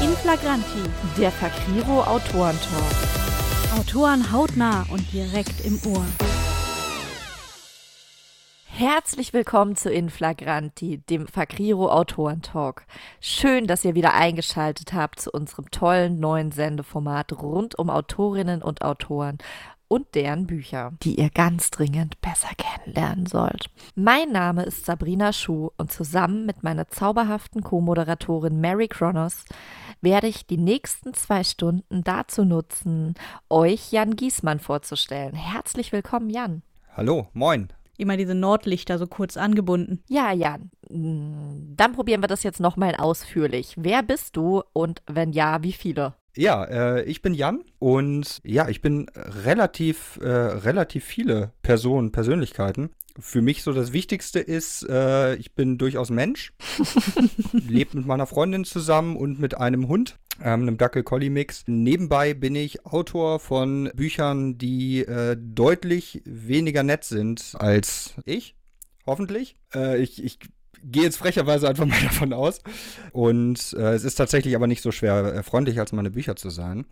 In Flagranti, Der Fakriro Autorentalk. Autoren hautnah und direkt im Ohr. Herzlich willkommen zu Inflagranti, dem Fakriro Autorentalk. Schön, dass ihr wieder eingeschaltet habt zu unserem tollen neuen Sendeformat rund um Autorinnen und Autoren und deren Bücher, die ihr ganz dringend besser kennenlernen sollt. Mein Name ist Sabrina Schuh und zusammen mit meiner zauberhaften Co-Moderatorin Mary Kronos werde ich die nächsten zwei Stunden dazu nutzen, euch Jan Giesmann vorzustellen. Herzlich willkommen, Jan. Hallo, moin. Immer diese Nordlichter so kurz angebunden. Ja, Jan. mm, Dann probieren wir das jetzt nochmal ausführlich. Wer bist du und wenn ja, wie viele? Ja, äh, ich bin Jan und ja, ich bin relativ, äh, relativ viele Personen, Persönlichkeiten. Für mich so das Wichtigste ist, äh, ich bin durchaus Mensch, lebe mit meiner Freundin zusammen und mit einem Hund, ähm, einem Dackel-Collie-Mix. Nebenbei bin ich Autor von Büchern, die äh, deutlich weniger nett sind als ich, hoffentlich. Äh, ich, ich gehe jetzt frecherweise einfach mal davon aus. Und äh, es ist tatsächlich aber nicht so schwer, äh, freundlich als meine Bücher zu sein.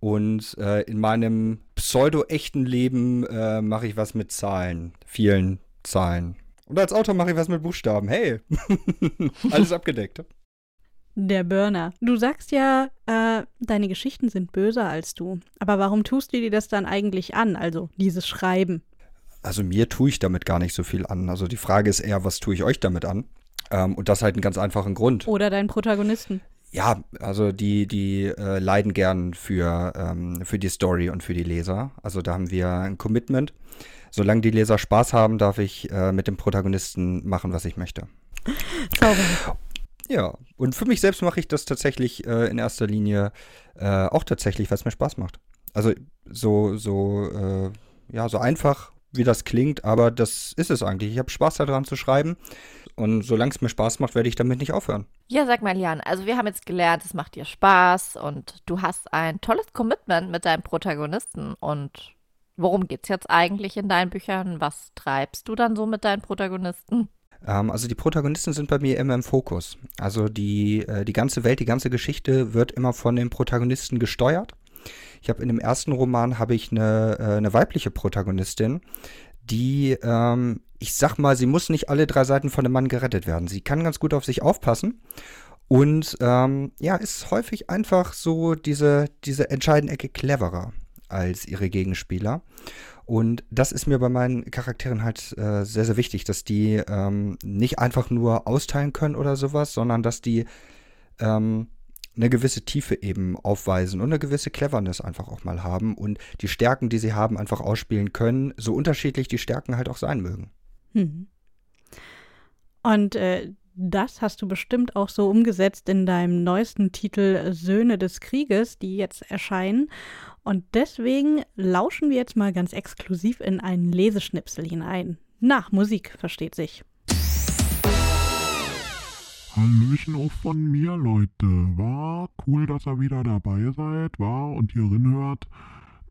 Und äh, in meinem pseudo-echten Leben äh, mache ich was mit Zahlen, vielen Zahlen. Und als Autor mache ich was mit Buchstaben. Hey, alles abgedeckt. Der Burner. Du sagst ja, äh, deine Geschichten sind böser als du. Aber warum tust du dir das dann eigentlich an? Also dieses Schreiben. Also mir tue ich damit gar nicht so viel an. Also die Frage ist eher, was tue ich euch damit an? Ähm, und das halt einen ganz einfachen Grund. Oder deinen Protagonisten. Ja, also die, die äh, leiden gern für, ähm, für die Story und für die Leser. Also da haben wir ein Commitment. Solange die Leser Spaß haben, darf ich äh, mit dem Protagonisten machen, was ich möchte. Ja, und für mich selbst mache ich das tatsächlich äh, in erster Linie äh, auch tatsächlich, weil es mir Spaß macht. Also so, so, äh, ja, so einfach, wie das klingt, aber das ist es eigentlich. Ich habe Spaß daran zu schreiben und solange es mir Spaß macht, werde ich damit nicht aufhören. Ja, sag mal, Jan, also wir haben jetzt gelernt, es macht dir Spaß und du hast ein tolles Commitment mit deinem Protagonisten. Und worum geht's jetzt eigentlich in deinen Büchern? Was treibst du dann so mit deinen Protagonisten? Ähm, also die Protagonisten sind bei mir immer im Fokus. Also die, äh, die ganze Welt, die ganze Geschichte wird immer von den Protagonisten gesteuert. Ich habe in dem ersten Roman habe ich eine, äh, eine weibliche Protagonistin, die, ähm, ich sag mal, sie muss nicht alle drei Seiten von einem Mann gerettet werden. Sie kann ganz gut auf sich aufpassen und ähm, ja, ist häufig einfach so diese, diese entscheidende Ecke cleverer als ihre Gegenspieler. Und das ist mir bei meinen Charakteren halt äh, sehr, sehr wichtig, dass die ähm, nicht einfach nur austeilen können oder sowas, sondern dass die ähm, eine gewisse Tiefe eben aufweisen und eine gewisse Cleverness einfach auch mal haben und die Stärken, die sie haben, einfach ausspielen können, so unterschiedlich die Stärken halt auch sein mögen. Hm. Und äh, das hast du bestimmt auch so umgesetzt in deinem neuesten Titel Söhne des Krieges, die jetzt erscheinen. Und deswegen lauschen wir jetzt mal ganz exklusiv in einen Leseschnipsel hinein. Nach Musik, versteht sich. Hallöchen auch von mir, Leute. War cool, dass ihr wieder dabei seid, war und hier hört.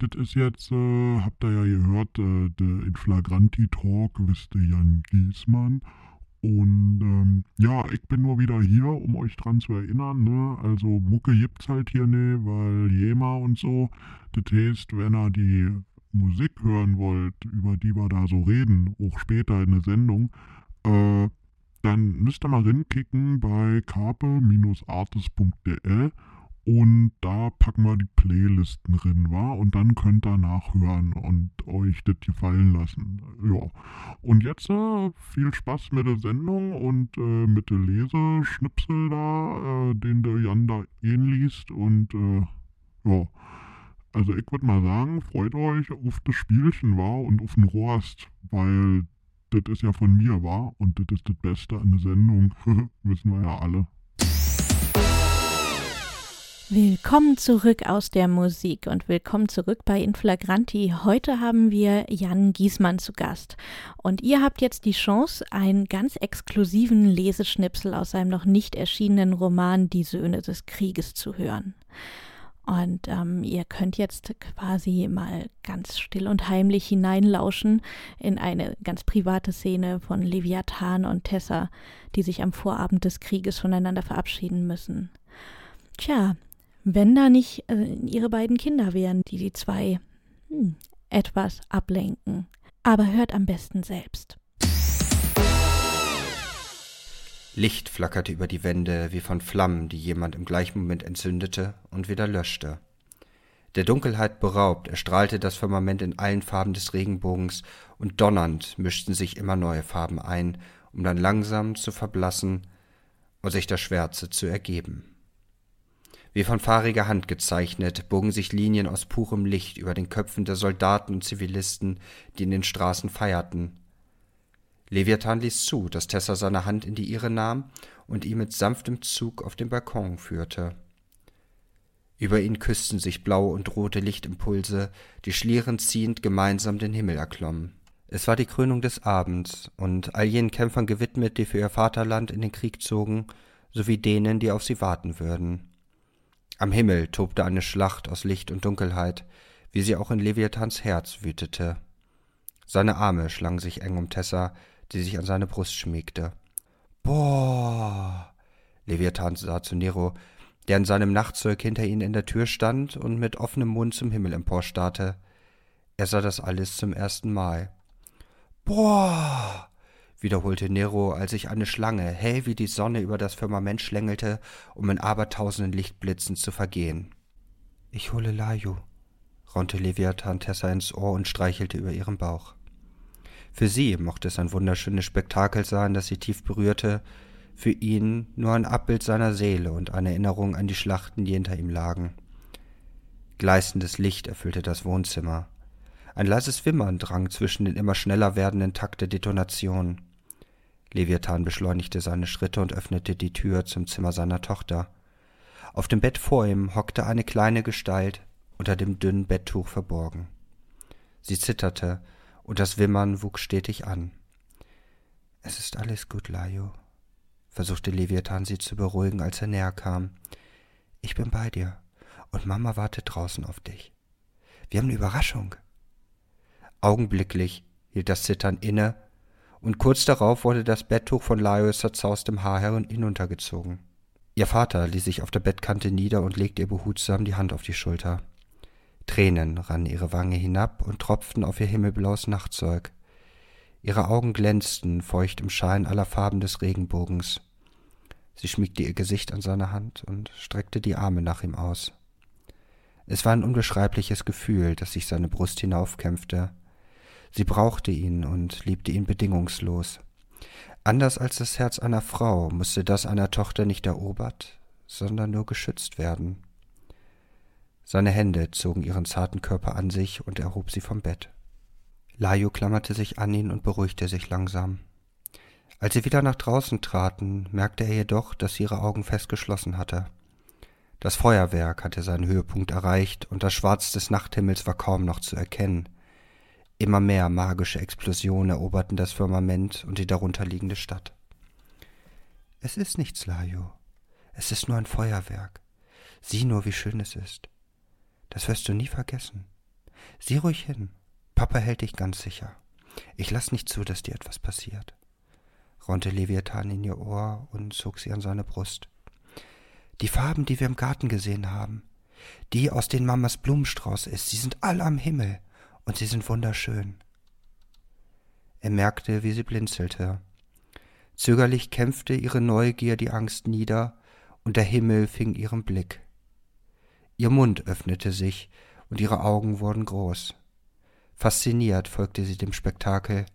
Das ist jetzt, äh, habt ihr ja gehört, äh, der Inflagranti Talk, wisst ihr, Jan Giesmann. Und ähm, ja, ich bin nur wieder hier, um euch dran zu erinnern. Ne? Also Mucke gibt's halt hier ne, weil Jema und so. Das heißt, wenn ihr die Musik hören wollt, über die wir da so reden, auch später in der Sendung, äh, dann müsst ihr mal rinkicken bei carpe-artis.de und da packen wir die Playlisten drin, wa? Und dann könnt ihr nachhören und euch das gefallen lassen. Ja. Und jetzt äh, viel Spaß mit der Sendung und äh, mit der Leseschnipsel da, äh, den der Jan da liest. Und äh, ja. Also ich würde mal sagen, freut euch auf das Spielchen, war und auf den Rost, weil das ist ja von mir, war und das ist das Beste an der Sendung. Wissen wir ja alle. Willkommen zurück aus der Musik und willkommen zurück bei Inflagranti. Heute haben wir Jan Giesmann zu Gast. Und ihr habt jetzt die Chance, einen ganz exklusiven Leseschnipsel aus seinem noch nicht erschienenen Roman Die Söhne des Krieges zu hören. Und ähm, ihr könnt jetzt quasi mal ganz still und heimlich hineinlauschen in eine ganz private Szene von Leviathan und Tessa, die sich am Vorabend des Krieges voneinander verabschieden müssen. Tja, wenn da nicht äh, ihre beiden Kinder wären, die die zwei hm, etwas ablenken. Aber hört am besten selbst. Licht flackerte über die Wände wie von Flammen, die jemand im gleichen Moment entzündete und wieder löschte. Der Dunkelheit beraubt, erstrahlte das Firmament in allen Farben des Regenbogens, und donnernd mischten sich immer neue Farben ein, um dann langsam zu verblassen und sich der Schwärze zu ergeben. Wie von fahriger Hand gezeichnet, bogen sich Linien aus purem Licht über den Köpfen der Soldaten und Zivilisten, die in den Straßen feierten, Leviathan ließ zu, dass Tessa seine Hand in die ihre nahm und ihn mit sanftem Zug auf den Balkon führte. Über ihn küssten sich blaue und rote Lichtimpulse, die schlierend ziehend gemeinsam den Himmel erklommen. Es war die Krönung des Abends und all jenen Kämpfern gewidmet, die für ihr Vaterland in den Krieg zogen, sowie denen, die auf sie warten würden. Am Himmel tobte eine Schlacht aus Licht und Dunkelheit, wie sie auch in Leviathans Herz wütete. Seine Arme schlangen sich eng um Tessa, die sich an seine Brust schmiegte. Boah! Leviathan sah zu Nero, der in seinem Nachtzeug hinter ihnen in der Tür stand und mit offenem Mund zum Himmel emporstarrte. Er sah das alles zum ersten Mal. Boah! Wiederholte Nero, als sich eine Schlange hell wie die Sonne über das Firmament schlängelte, um in abertausenden Lichtblitzen zu vergehen. Ich hole Layu, raunte Leviathan Tessa ins Ohr und streichelte über ihren Bauch. Für sie mochte es ein wunderschönes Spektakel sein, das sie tief berührte, für ihn nur ein Abbild seiner Seele und eine Erinnerung an die Schlachten, die hinter ihm lagen. Gleißendes Licht erfüllte das Wohnzimmer. Ein leises Wimmern drang zwischen den immer schneller werdenden Takt der Detonation. Leviathan beschleunigte seine Schritte und öffnete die Tür zum Zimmer seiner Tochter. Auf dem Bett vor ihm hockte eine kleine Gestalt, unter dem dünnen Betttuch verborgen. Sie zitterte, und das Wimmern wuchs stetig an. Es ist alles gut, Lajo, versuchte Leviathan sie zu beruhigen, als er näher kam. Ich bin bei dir, und Mama wartet draußen auf dich. Wir haben eine Überraschung. Augenblicklich hielt das Zittern inne, und kurz darauf wurde das Betttuch von Laios zerzaustem Haar hinuntergezogen. Ihr Vater ließ sich auf der Bettkante nieder und legte ihr behutsam die Hand auf die Schulter. Tränen rannen ihre Wange hinab und tropften auf ihr himmelblaues Nachtzeug. Ihre Augen glänzten feucht im Schein aller Farben des Regenbogens. Sie schmiegte ihr Gesicht an seine Hand und streckte die Arme nach ihm aus. Es war ein unbeschreibliches Gefühl, das sich seine Brust hinaufkämpfte. Sie brauchte ihn und liebte ihn bedingungslos. Anders als das Herz einer Frau musste das einer Tochter nicht erobert, sondern nur geschützt werden. Seine Hände zogen ihren zarten Körper an sich und er hob sie vom Bett. Lajo klammerte sich an ihn und beruhigte sich langsam. Als sie wieder nach draußen traten, merkte er jedoch, dass sie ihre Augen fest geschlossen hatte. Das Feuerwerk hatte seinen Höhepunkt erreicht und das Schwarz des Nachthimmels war kaum noch zu erkennen. Immer mehr magische Explosionen eroberten das Firmament und die darunterliegende Stadt. Es ist nichts, Lajo. Es ist nur ein Feuerwerk. Sieh nur, wie schön es ist. Das wirst du nie vergessen. Sieh ruhig hin. Papa hält dich ganz sicher. Ich lass nicht zu, dass dir etwas passiert. raunte Leviathan in ihr Ohr und zog sie an seine Brust. Die Farben, die wir im Garten gesehen haben, die, aus denen Mamas Blumenstrauß ist, sie sind alle am Himmel und sie sind wunderschön. Er merkte, wie sie blinzelte. Zögerlich kämpfte ihre Neugier die Angst nieder, und der Himmel fing ihren Blick. Ihr Mund öffnete sich und ihre Augen wurden groß. Fasziniert folgte sie dem Spektakel.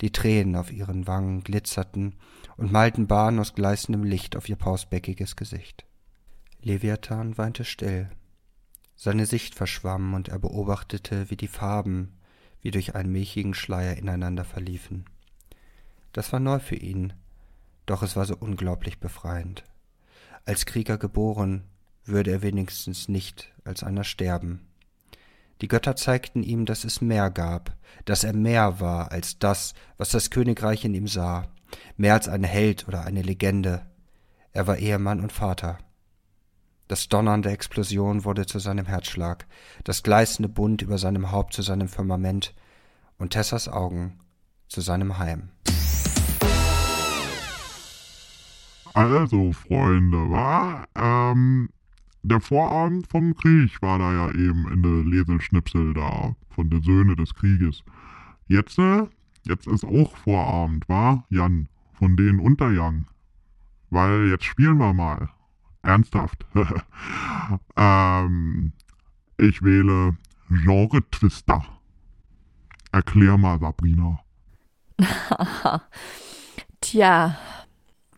Die Tränen auf ihren Wangen glitzerten und malten Bahnen aus gleißendem Licht auf ihr pausbäckiges Gesicht. Leviathan weinte still. Seine Sicht verschwamm und er beobachtete, wie die Farben wie durch einen milchigen Schleier ineinander verliefen. Das war neu für ihn, doch es war so unglaublich befreiend. Als Krieger geboren, würde er wenigstens nicht als einer sterben. Die Götter zeigten ihm, dass es mehr gab, dass er mehr war als das, was das Königreich in ihm sah, mehr als ein Held oder eine Legende. Er war Ehemann und Vater. Das Donnern der Explosion wurde zu seinem Herzschlag, das gleißende Bund über seinem Haupt zu seinem Firmament und Tessas Augen zu seinem Heim. Also, Freunde, war, ähm, der Vorabend vom Krieg war da ja eben in der Leselschnipsel da, von der Söhne des Krieges. Jetzt, äh, jetzt ist auch Vorabend, war Jan, von denen Untergang. Weil jetzt spielen wir mal. Ernsthaft. ähm, ich wähle Genre Twister. Erklär mal, Sabrina. Tja,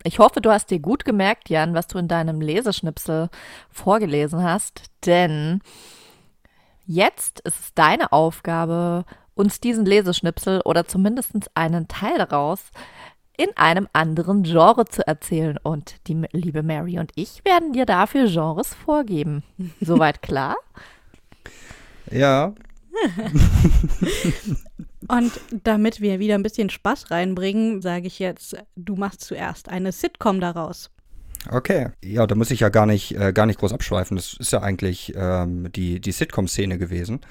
ich hoffe, du hast dir gut gemerkt, Jan, was du in deinem Leseschnipsel vorgelesen hast, denn jetzt ist es deine Aufgabe, uns diesen Leseschnipsel oder zumindest einen Teil daraus in einem anderen Genre zu erzählen. Und die liebe Mary und ich werden dir dafür Genres vorgeben. Soweit klar? Ja. Und damit wir wieder ein bisschen Spaß reinbringen, sage ich jetzt, du machst zuerst eine Sitcom daraus. Okay, ja, da muss ich ja gar nicht, äh, gar nicht groß abschweifen. Das ist ja eigentlich ähm, die, die Sitcom-Szene gewesen.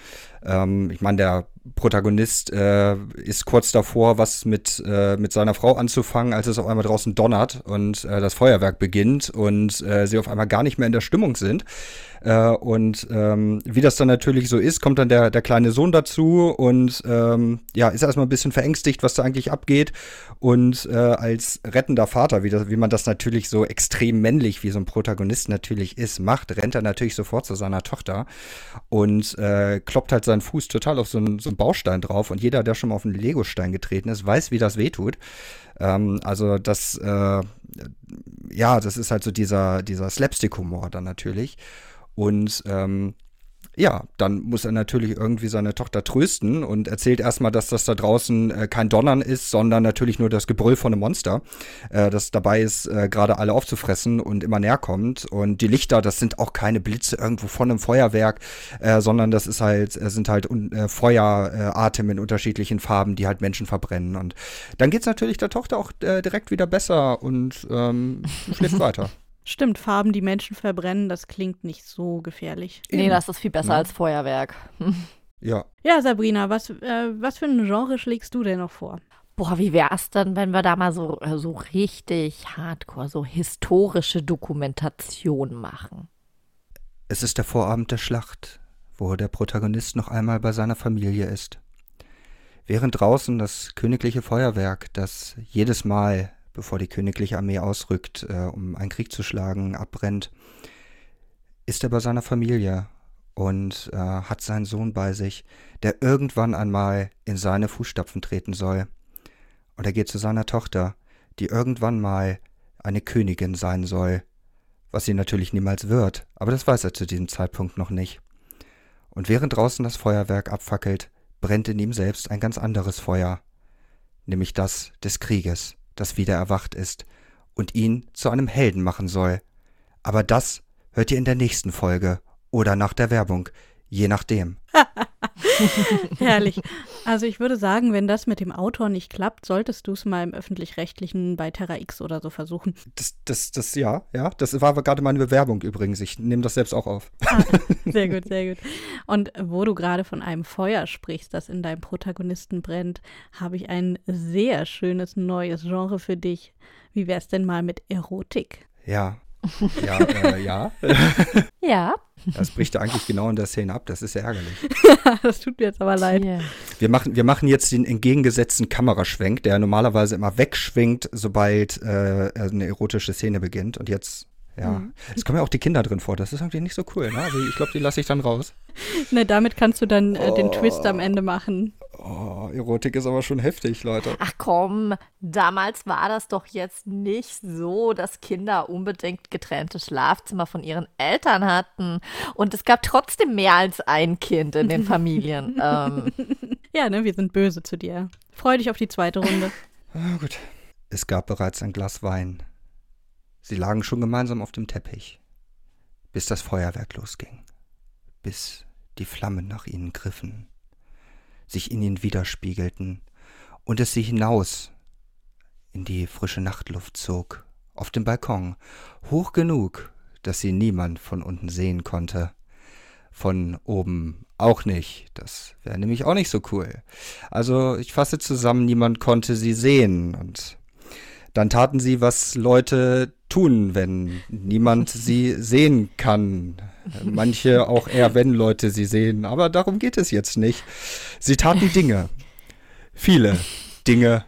Ähm, ich meine, der Protagonist äh, ist kurz davor, was mit, äh, mit seiner Frau anzufangen, als es auf einmal draußen donnert und äh, das Feuerwerk beginnt und äh, sie auf einmal gar nicht mehr in der Stimmung sind. Äh, und ähm, wie das dann natürlich so ist, kommt dann der, der kleine Sohn dazu und ähm, ja, ist erstmal ein bisschen verängstigt, was da eigentlich abgeht. Und äh, als rettender Vater, wie, das, wie man das natürlich so extrem männlich wie so ein Protagonist natürlich ist, macht, rennt er natürlich sofort zu seiner Tochter und äh, kloppt halt seinen Fuß total auf so einen, so einen Baustein drauf. Und jeder, der schon mal auf einen Legostein getreten ist, weiß, wie das wehtut. Ähm, also das, äh, ja, das ist halt so dieser, dieser Slapstick-Humor dann natürlich. Und ähm, ja, dann muss er natürlich irgendwie seine Tochter trösten und erzählt erstmal, dass das da draußen äh, kein Donnern ist, sondern natürlich nur das Gebrüll von einem Monster, äh, das dabei ist, äh, gerade alle aufzufressen und immer näher kommt. Und die Lichter, das sind auch keine Blitze irgendwo von einem Feuerwerk, äh, sondern das ist halt, äh, sind halt äh, Feueratem in unterschiedlichen Farben, die halt Menschen verbrennen. Und dann geht's natürlich der Tochter auch direkt wieder besser und ähm, schläft weiter. Stimmt, Farben, die Menschen verbrennen, das klingt nicht so gefährlich. Nee, das ist viel besser Ja. als Feuerwerk. Ja, Ja, Sabrina, was, äh, was für ein Genre schlägst du denn noch vor? Boah, wie wär's denn, wenn wir da mal so, äh, so richtig hardcore, so historische Dokumentation machen? es ist der Vorabend der Schlacht, wo der Protagonist noch einmal bei seiner Familie ist. Während draußen das königliche Feuerwerk, das jedes Mal, bevor die königliche Armee ausrückt, äh, um einen Krieg zu schlagen, abbrennt, ist er bei seiner Familie und äh, hat seinen Sohn bei sich, der irgendwann einmal in seine Fußstapfen treten soll. Und er geht zu seiner Tochter, die irgendwann mal eine Königin sein soll, was sie natürlich niemals wird, aber das weiß er zu diesem Zeitpunkt noch nicht. Und während draußen das Feuerwerk abfackelt, brennt in ihm selbst ein ganz anderes Feuer, nämlich das des Krieges, das wieder erwacht ist und ihn zu einem Helden machen soll. Aber das hört ihr in der nächsten Folge oder nach der Werbung, je nachdem. Herrlich. Also ich würde sagen, wenn das mit dem Autor nicht klappt, solltest du es mal im öffentlich-rechtlichen bei Terra X oder so versuchen. Das, das, das, ja, ja, das war gerade meine Bewerbung übrigens. Ich nehme das selbst auch auf. Sehr gut, sehr gut. Und wo du gerade von einem Feuer sprichst, das in deinem Protagonisten brennt, habe ich ein sehr schönes neues Genre für dich. Wie wär's denn mal mit Erotik? Ja. Ja, äh, ja. Ja. Das bricht ja eigentlich genau in der Szene ab. Das ist ja ärgerlich. das tut mir jetzt aber leid. Hier. Wir machen, wir machen jetzt den entgegengesetzten Kameraschwenk, der normalerweise immer wegschwenkt, sobald äh, eine erotische Szene beginnt. Und jetzt, ja, es kommen ja auch die Kinder drin vor. Das ist irgendwie nicht so cool. Ne? Also ich glaube, die lasse ich dann raus. Ne, damit kannst du dann äh, den Twist am Ende machen. Oh, Erotik ist aber schon heftig, Leute. Ach komm, damals war das doch jetzt nicht so, dass Kinder unbedingt getrennte Schlafzimmer von ihren Eltern hatten. Und es gab trotzdem mehr als ein Kind in den Familien. ähm, Ja, ne, wir sind böse zu dir. Freu dich auf die zweite Runde. Ah, gut. Es gab bereits ein Glas Wein. Sie lagen schon gemeinsam auf dem Teppich, bis das Feuerwerk losging, bis die Flammen nach ihnen griffen, sich in ihnen widerspiegelten und es sie hinaus in die frische Nachtluft zog, auf dem Balkon, hoch genug, dass sie niemand von unten sehen konnte. Von oben auch nicht. Das wäre nämlich auch nicht so cool. Also ich fasse zusammen, niemand konnte sie sehen. Und dann taten sie, was Leute tun, wenn niemand sie sehen kann. Manche auch eher, wenn Leute sie sehen. Aber darum geht es jetzt nicht. Sie taten Dinge. Viele Dinge.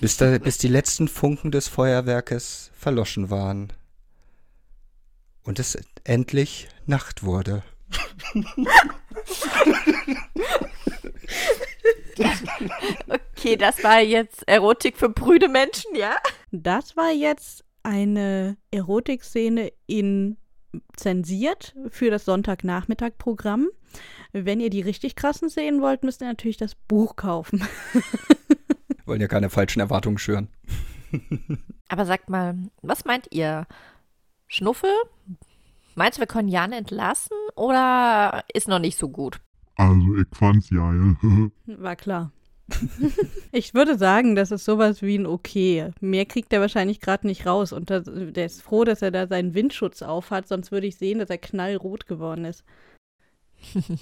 Bis, da, bis die letzten Funken des Feuerwerkes verloschen waren. Und es endlich Nacht wurde. okay, das war jetzt Erotik für prüde Menschen, ja? Das war jetzt eine Erotikszene in zensiert für das Sonntagnachmittag-Programm. Wenn ihr die richtig krassen sehen wollt, müsst ihr natürlich das Buch kaufen. Wollen ja keine falschen Erwartungen schüren. Aber sagt mal, was meint ihr? Schnuffel? Meinst du, wir können Jan entlassen oder ist noch nicht so gut? Also, ich fand's geil. War klar. ich würde sagen, das ist sowas wie ein Okay. Mehr kriegt er wahrscheinlich gerade nicht raus. Und das, der ist froh, dass er da seinen Windschutz aufhat, sonst würde ich sehen, dass er knallrot geworden ist.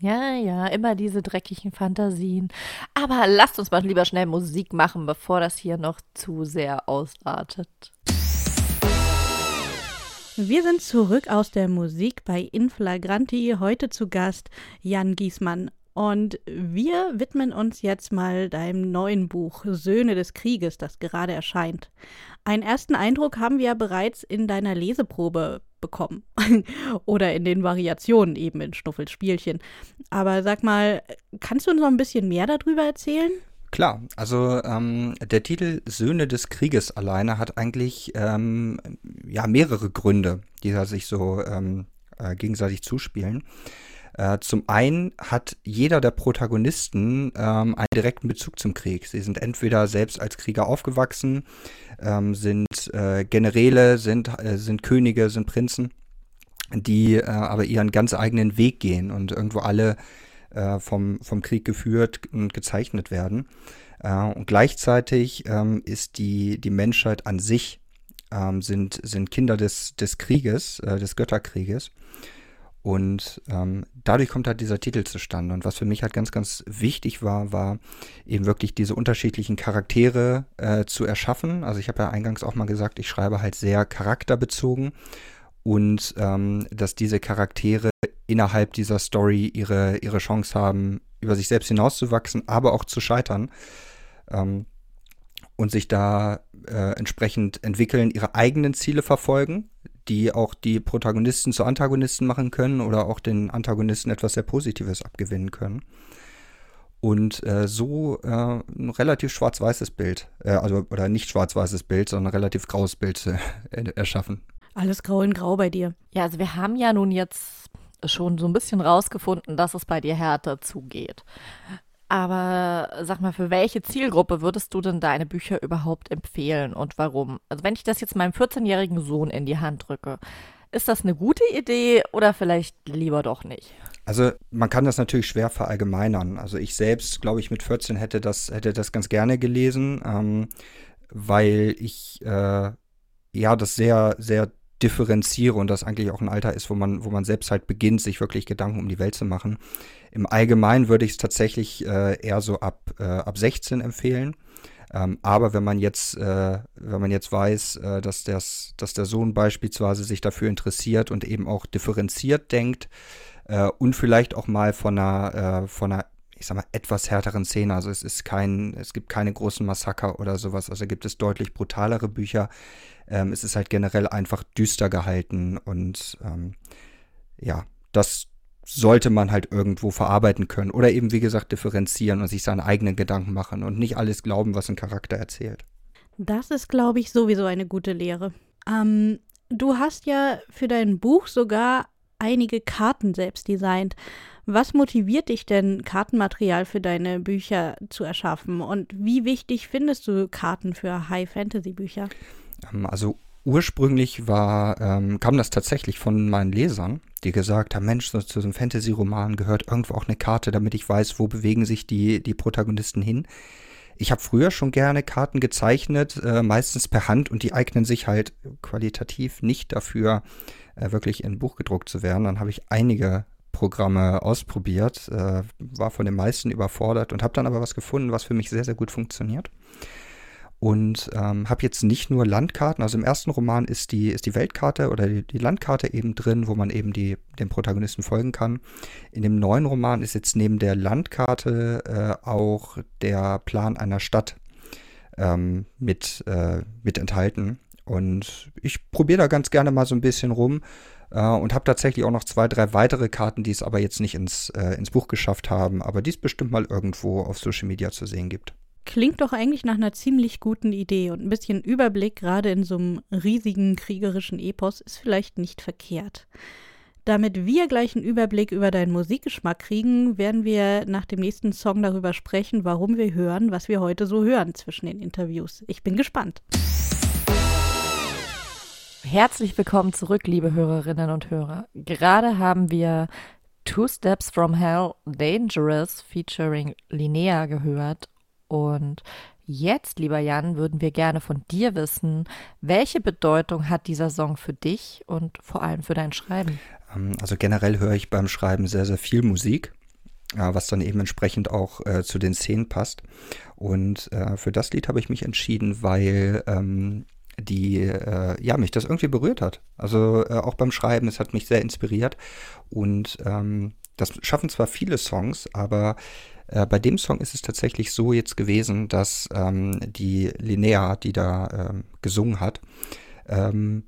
ja, ja, immer diese dreckigen Fantasien. Aber lasst uns mal lieber schnell Musik machen, bevor das hier noch zu sehr ausartet. Wir sind zurück aus der Musik bei Inflagranti. Heute zu Gast Jan Giesmann. Und wir widmen uns jetzt mal deinem neuen Buch Söhne des Krieges, das gerade erscheint. Einen ersten Eindruck haben wir ja bereits in deiner Leseprobe bekommen. Oder in den Variationen eben in Schnuffels Spielchen. Aber sag mal, kannst du uns noch ein bisschen mehr darüber erzählen? Klar, also ähm, der Titel Söhne des Krieges alleine hat eigentlich ähm, ja mehrere Gründe, die sich so ähm, äh, gegenseitig zuspielen. Äh, zum einen hat jeder der Protagonisten ähm, einen direkten Bezug zum Krieg. Sie sind entweder selbst als Krieger aufgewachsen, ähm, sind äh, Generäle, sind, äh, sind Könige, sind Prinzen, die äh, aber ihren ganz eigenen Weg gehen und irgendwo alle äh, vom, vom Krieg geführt und gezeichnet werden. Äh, und gleichzeitig ähm, ist die, die Menschheit an sich ähm, sind, sind Kinder des, des Krieges, des Götterkrieges. Und ähm, dadurch kommt halt dieser Titel zustande. Und was für mich halt ganz, ganz wichtig war, war eben wirklich diese unterschiedlichen Charaktere äh, zu erschaffen. Also ich habe ja eingangs auch mal gesagt, ich schreibe halt sehr charakterbezogen und ähm, dass diese Charaktere innerhalb dieser Story ihre, ihre Chance haben, über sich selbst hinauszuwachsen, aber auch zu scheitern ähm, und sich da äh, entsprechend entwickeln, ihre eigenen Ziele verfolgen, die auch die Protagonisten zu Antagonisten machen können oder auch den Antagonisten etwas sehr Positives abgewinnen können. Und äh, so äh, ein relativ schwarz-weißes Bild, äh, also oder nicht schwarz-weißes Bild, sondern ein relativ graues Bild erschaffen. Alles grau in grau bei dir. Ja, also wir haben ja nun jetzt schon so ein bisschen rausgefunden, dass es bei dir härter zugeht. Aber sag mal, für welche Zielgruppe würdest du denn deine Bücher überhaupt empfehlen und warum? Also wenn ich das jetzt meinem 14-jährigen Sohn in die Hand drücke, ist das eine gute Idee oder vielleicht lieber doch nicht? Also man kann das natürlich schwer verallgemeinern. Also ich selbst, glaube ich, mit 14 hätte das, hätte das ganz gerne gelesen, ähm, weil ich äh, ja das sehr, sehr differenziere und das eigentlich auch ein Alter ist, wo man, wo man selbst halt beginnt, sich wirklich Gedanken um die Welt zu machen. Im Allgemeinen würde ich es tatsächlich äh, eher so ab, äh, ab 16 empfehlen. Ähm, aber wenn man jetzt, äh, wenn man jetzt weiß, äh, dass, das, dass der Sohn beispielsweise sich dafür interessiert und eben auch differenziert denkt äh, und vielleicht auch mal von einer, äh, von einer ich sag mal, etwas härteren Szene. Also es ist kein, es gibt keine großen Massaker oder sowas. Also gibt es deutlich brutalere Bücher. Ähm, es ist halt generell einfach düster gehalten und ähm, ja, das sollte man halt irgendwo verarbeiten können oder eben, wie gesagt, differenzieren und sich seine eigenen Gedanken machen und nicht alles glauben, was ein Charakter erzählt. Das ist, glaube ich, sowieso eine gute Lehre. Ähm, du hast ja für dein Buch sogar einige Karten selbst designt. Was motiviert dich denn, Kartenmaterial für deine Bücher zu erschaffen? Und wie wichtig findest du Karten für High-Fantasy-Bücher? Ähm, also ursprünglich war, ähm, kam das tatsächlich von meinen Lesern, die gesagt haben, Mensch, zu so einem Fantasy-Roman gehört irgendwo auch eine Karte, damit ich weiß, wo bewegen sich die, die Protagonisten hin. Ich habe früher schon gerne Karten gezeichnet, äh, meistens per Hand und die eignen sich halt qualitativ nicht dafür, äh, wirklich in ein Buch gedruckt zu werden. Dann habe ich einige Programme ausprobiert, äh, war von den meisten überfordert und habe dann aber was gefunden, was für mich sehr, sehr gut funktioniert. Und ähm, habe jetzt nicht nur Landkarten, also im ersten Roman ist die, ist die Weltkarte oder die, die Landkarte eben drin, wo man eben die, dem Protagonisten folgen kann. In dem neuen Roman ist jetzt neben der Landkarte äh, auch der Plan einer Stadt ähm, mit, äh, mit enthalten. Und ich probiere da ganz gerne mal so ein bisschen rum äh, und habe tatsächlich auch noch zwei, drei weitere Karten, die es aber jetzt nicht ins, äh, ins Buch geschafft haben, aber die es bestimmt mal irgendwo auf Social Media zu sehen gibt. Klingt doch eigentlich nach einer ziemlich guten Idee und ein bisschen Überblick gerade in so einem riesigen kriegerischen Epos ist vielleicht nicht verkehrt. Damit wir gleich einen Überblick über deinen Musikgeschmack kriegen, werden wir nach dem nächsten Song darüber sprechen, warum wir hören, was wir heute so hören zwischen den Interviews. Ich bin gespannt. Herzlich willkommen zurück, liebe Hörerinnen und Hörer. Gerade haben wir Two Steps from Hell Dangerous featuring Linnea gehört und jetzt, lieber Jan, würden wir gerne von dir wissen, welche Bedeutung hat dieser Song für dich und vor allem für dein Schreiben? Ähm, also generell höre ich beim Schreiben sehr, sehr viel Musik, äh, was dann eben entsprechend auch äh, zu den Szenen passt. Und äh, für das Lied habe ich mich entschieden, weil ähm, die äh, ja mich das irgendwie berührt hat. Also äh, auch beim Schreiben, es hat mich sehr inspiriert und ähm, das schaffen zwar viele Songs, aber äh, bei dem Song ist es tatsächlich so jetzt gewesen, dass ähm, die Linnea, die da ähm, gesungen hat, ähm,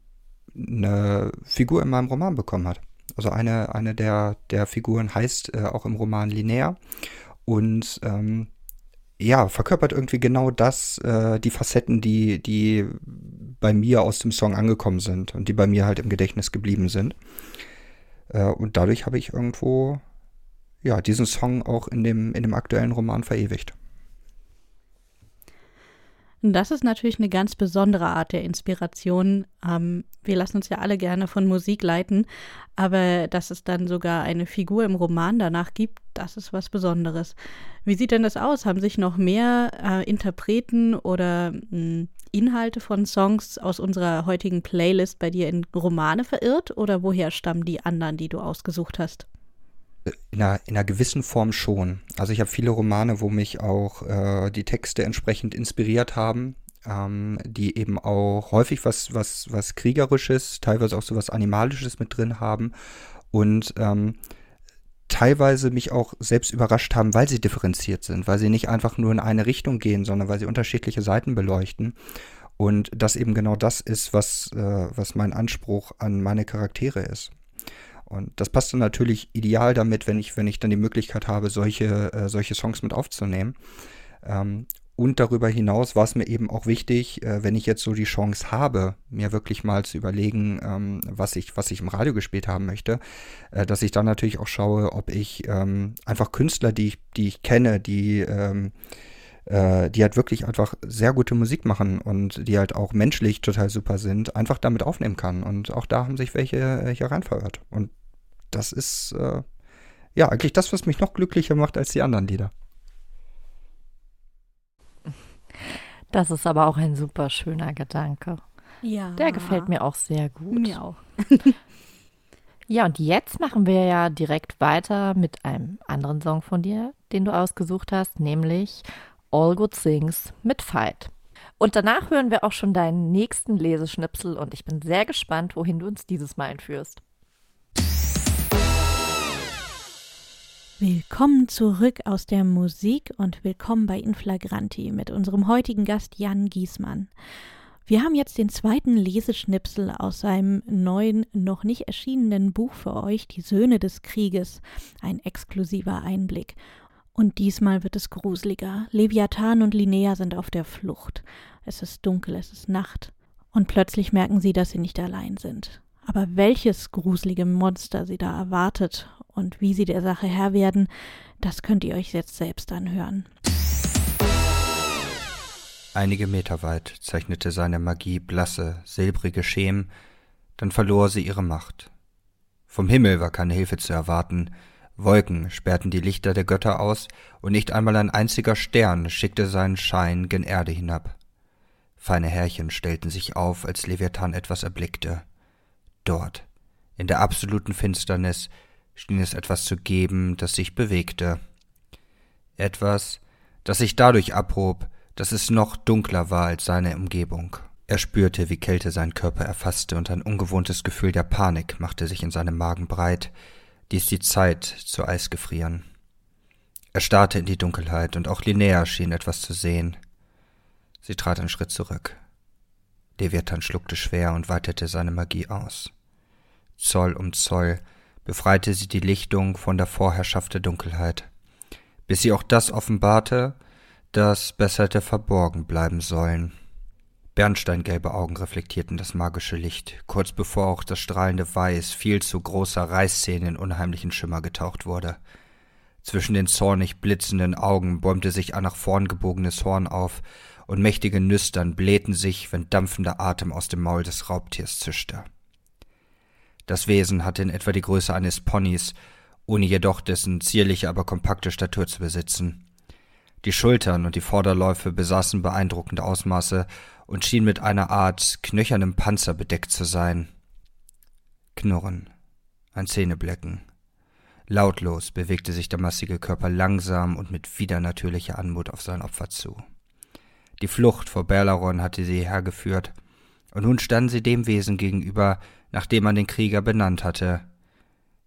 eine Figur in meinem Roman bekommen hat. Also eine, eine der, der Figuren heißt äh, auch im Roman Linnea und ähm, ja, verkörpert irgendwie genau das, äh, die Facetten, die, die bei mir aus dem Song angekommen sind und die bei mir halt im Gedächtnis geblieben sind. Äh, und dadurch habe ich irgendwo ja, diesen Song auch in dem, in dem aktuellen Roman verewigt. Das ist natürlich eine ganz besondere Art der Inspiration. Ähm, wir lassen uns ja alle gerne von Musik leiten, aber dass es dann sogar eine Figur im Roman danach gibt, das ist was Besonderes. Wie sieht denn das aus? Haben sich noch mehr äh, Interpreten oder mh, hm, Inhalte von Songs aus unserer heutigen Playlist bei dir in Romane verirrt oder woher stammen die anderen, die du ausgesucht hast? In einer, in einer gewissen Form schon. Also ich habe viele Romane, wo mich auch äh, die Texte entsprechend inspiriert haben, ähm, die eben auch häufig was, was, was Kriegerisches, teilweise auch so was Animalisches mit drin haben und ähm, teilweise mich auch selbst überrascht haben, weil sie differenziert sind, weil sie nicht einfach nur in eine Richtung gehen, sondern weil sie unterschiedliche Seiten beleuchten. Und das eben genau das ist, was, äh, was mein Anspruch an meine Charaktere ist. Und das passt dann natürlich ideal damit, wenn ich, wenn ich dann die Möglichkeit habe, solche, äh, solche Songs mit aufzunehmen. Ähm, und darüber hinaus war es mir eben auch wichtig, äh, wenn ich jetzt so die Chance habe, mir wirklich mal zu überlegen, ähm, was, ich, was ich im Radio gespielt haben möchte, äh, dass ich dann natürlich auch schaue, ob ich ähm, einfach Künstler, die ich, die ich kenne, die, ähm, äh, die halt wirklich einfach sehr gute Musik machen und die halt auch menschlich total super sind, einfach damit aufnehmen kann. Und auch da haben sich welche äh, hier rein verirrt. Und das ist äh, ja eigentlich das, was mich noch glücklicher macht als die anderen Lieder. Das ist aber auch ein super schöner Gedanke. Ja. Der gefällt mir auch sehr gut. Mir auch. ja, und jetzt machen wir ja direkt weiter mit einem anderen Song von dir, den du ausgesucht hast, nämlich All Good Things mit Fight. Und danach hören wir auch schon deinen nächsten Leseschnipsel und ich bin sehr gespannt, wohin du uns dieses Mal entführst. Willkommen zurück aus der Musik und willkommen bei Inflagranti mit unserem heutigen Gast Jan Giesmann. Wir haben jetzt den zweiten Leseschnipsel aus seinem neuen, noch nicht erschienenen Buch für euch, Die Söhne des Krieges. Ein exklusiver Einblick. Und diesmal wird es gruseliger. Leviathan und Linnea sind auf der Flucht. Es ist dunkel, es ist Nacht. Und plötzlich merken sie, dass sie nicht allein sind. Aber welches gruselige Monster sie da erwartet und wie sie der Sache Herr werden, das könnt ihr euch jetzt selbst anhören. Einige Meter weit zeichnete seine Magie blasse, silbrige Schemen, dann verlor sie ihre Macht. Vom Himmel war keine Hilfe zu erwarten, Wolken sperrten die Lichter der Götter aus, und nicht einmal ein einziger Stern schickte seinen Schein gen Erde hinab. Feine Härchen stellten sich auf, als Leviathan etwas erblickte. Dort, in der absoluten Finsternis, schien es etwas zu geben, das sich bewegte. Etwas, das sich dadurch abhob, dass es noch dunkler war als seine Umgebung. Er spürte, wie Kälte seinen Körper erfasste, und ein ungewohntes Gefühl der Panik machte sich in seinem Magen breit, dies die Zeit zu Eis gefrieren. Er starrte in die Dunkelheit, und auch Linnea schien etwas zu sehen. Sie trat einen Schritt zurück. Leviathan schluckte schwer und weitete seine Magie aus. Zoll um Zoll befreite sie die Lichtung von der Vorherrschaft der Dunkelheit, bis sie auch das offenbarte, das besser hätte verborgen bleiben sollen. Bernsteingelbe Augen reflektierten das magische Licht, kurz bevor auch das strahlende Weiß viel zu großer Reißzähne in unheimlichen Schimmer getaucht wurde. Zwischen den zornig blitzenden Augen bäumte sich ein nach vorn gebogenes Horn auf, und mächtige Nüstern blähten sich, wenn dampfender Atem aus dem Maul des Raubtiers zischte. Das Wesen hatte in etwa die Größe eines Ponys, ohne jedoch dessen zierliche, aber kompakte Statur zu besitzen. Die Schultern und die Vorderläufe besaßen beeindruckende Ausmaße und schien mit einer Art knöchernem Panzer bedeckt zu sein. Knurren, ein Zähneblecken. Lautlos bewegte sich der massige Körper langsam und mit widernatürlicher Anmut auf sein Opfer zu. Die Flucht vor Berlaron hatte sie hergeführt, und nun standen sie dem Wesen gegenüber, nach dem man den Krieger benannt hatte.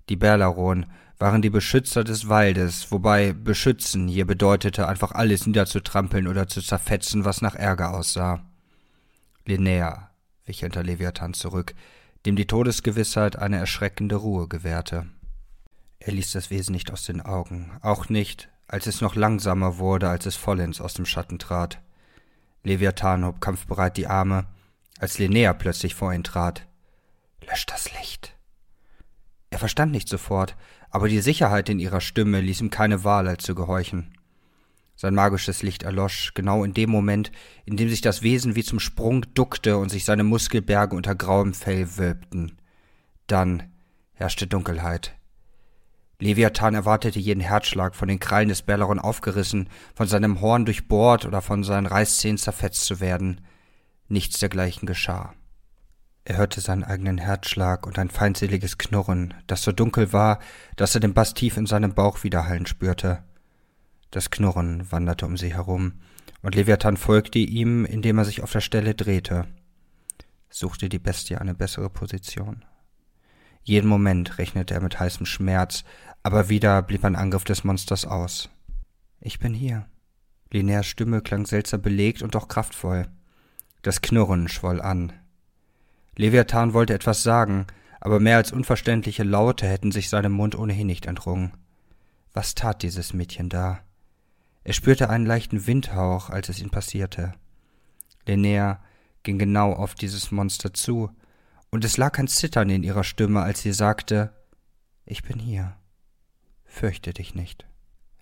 Die Berlaron waren die Beschützer des Waldes, wobei beschützen hier bedeutete, einfach alles niederzutrampeln oder zu zerfetzen, was nach Ärger aussah. Linnea wich hinter Leviathan zurück, dem die Todesgewissheit eine erschreckende Ruhe gewährte. Er ließ das Wesen nicht aus den Augen, auch nicht, als es noch langsamer wurde, als es vollends aus dem Schatten trat. Leviathan hob kampfbereit die Arme, als Linnea plötzlich vor ihn trat. Lösch das Licht. Er verstand nicht sofort, aber die Sicherheit in ihrer Stimme ließ ihm keine Wahl, als zu gehorchen. Sein magisches Licht erlosch, genau in dem Moment, in dem sich das Wesen wie zum Sprung duckte und sich seine Muskelberge unter grauem Fell wölbten. Dann herrschte Dunkelheit. Leviathan erwartete jeden Herzschlag, von den Krallen des Belleron aufgerissen, von seinem Horn durchbohrt oder von seinen Reißzähnen zerfetzt zu werden. Nichts dergleichen geschah. Er hörte seinen eigenen Herzschlag und ein feindseliges Knurren, das so dunkel war, dass er den Bass tief in seinem Bauch widerhallen spürte. Das Knurren wanderte um sie herum, und Leviathan folgte ihm, indem er sich auf der Stelle drehte. Suchte die Bestie eine bessere Position. Jeden Moment rechnete er mit heißem Schmerz, aber wieder blieb ein Angriff des Monsters aus. Ich bin hier. Linnäas Stimme klang seltsam belegt und doch kraftvoll. Das Knurren schwoll an. Leviathan wollte etwas sagen, aber mehr als unverständliche Laute hätten sich seinem Mund ohnehin nicht entrungen. Was tat dieses Mädchen da? Er spürte einen leichten Windhauch, als es ihn passierte. Linnea ging genau auf dieses Monster zu, und es lag ein Zittern in ihrer Stimme, als sie sagte Ich bin hier. Fürchte dich nicht.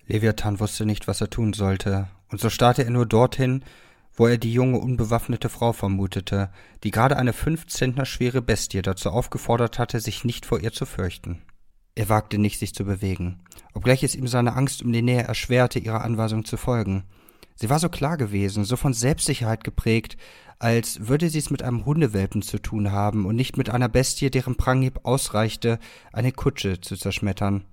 Leviathan wusste nicht, was er tun sollte, und so starrte er nur dorthin, wo er die junge, unbewaffnete Frau vermutete, die gerade eine fünf Zentner schwere Bestie dazu aufgefordert hatte, sich nicht vor ihr zu fürchten. Er wagte nicht, sich zu bewegen, obgleich es ihm seine Angst um die Nähe erschwerte, ihrer Anweisung zu folgen. Sie war so klar gewesen, so von Selbstsicherheit geprägt, als würde sie es mit einem Hundewelpen zu tun haben und nicht mit einer Bestie, deren Pranghieb ausreichte, eine Kutsche zu zerschmettern.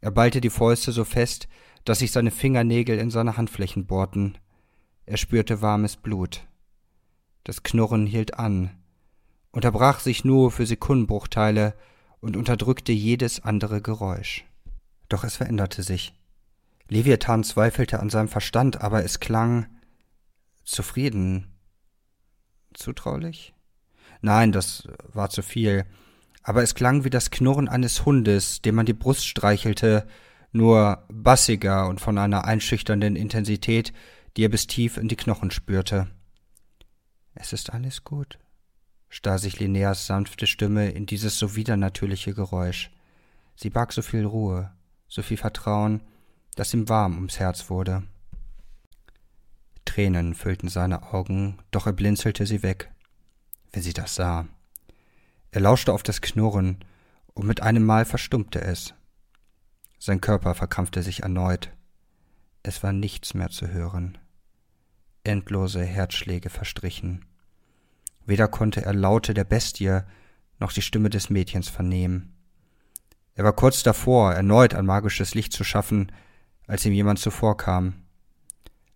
Er ballte die Fäuste so fest, dass sich seine Fingernägel in seine Handflächen bohrten. Er spürte warmes Blut. Das Knurren hielt an, unterbrach sich nur für Sekundenbruchteile und unterdrückte jedes andere Geräusch. Doch es veränderte sich. Leviathan zweifelte an seinem Verstand, aber es klang zufrieden. Zutraulich? Nein, das war zu viel. Aber es klang wie das Knurren eines Hundes, dem man die Brust streichelte, nur bassiger und von einer einschüchternden Intensität, die er bis tief in die Knochen spürte. Es ist alles gut, starr sich Linneas sanfte Stimme in dieses so widernatürliche Geräusch. Sie barg so viel Ruhe, so viel Vertrauen, dass ihm warm ums Herz wurde. Tränen füllten seine Augen, doch er blinzelte sie weg, wenn sie das sah. Er lauschte auf das Knurren, und mit einem Mal verstummte es. Sein Körper verkrampfte sich erneut. Es war nichts mehr zu hören. Endlose Herzschläge verstrichen. Weder konnte er Laute der Bestie noch die Stimme des Mädchens vernehmen. Er war kurz davor, erneut ein magisches Licht zu schaffen, als ihm jemand zuvorkam.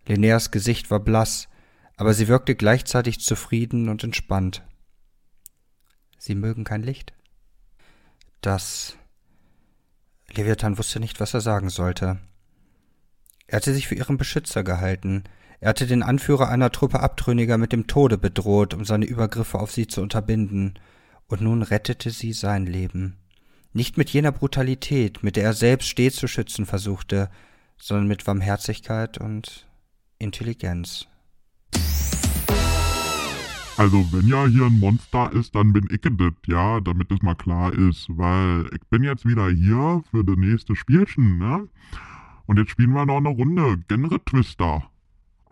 Linneas Gesicht war blass, aber sie wirkte gleichzeitig zufrieden und entspannt. Sie mögen kein Licht? Das. Leviathan wusste nicht, was er sagen sollte. Er hatte sich für ihren Beschützer gehalten. Er hatte den Anführer einer Truppe Abtrünniger mit dem Tode bedroht, um seine Übergriffe auf sie zu unterbinden. Und nun rettete sie sein Leben. Nicht mit jener Brutalität, mit der er selbst stets zu schützen versuchte, sondern mit Warmherzigkeit und Intelligenz. Also, wenn ja hier ein Monster ist, dann bin ich das, ja, damit es mal klar ist. Weil ich bin jetzt wieder hier für das nächste Spielchen, ne? Und jetzt spielen wir noch eine Runde Genre Twister.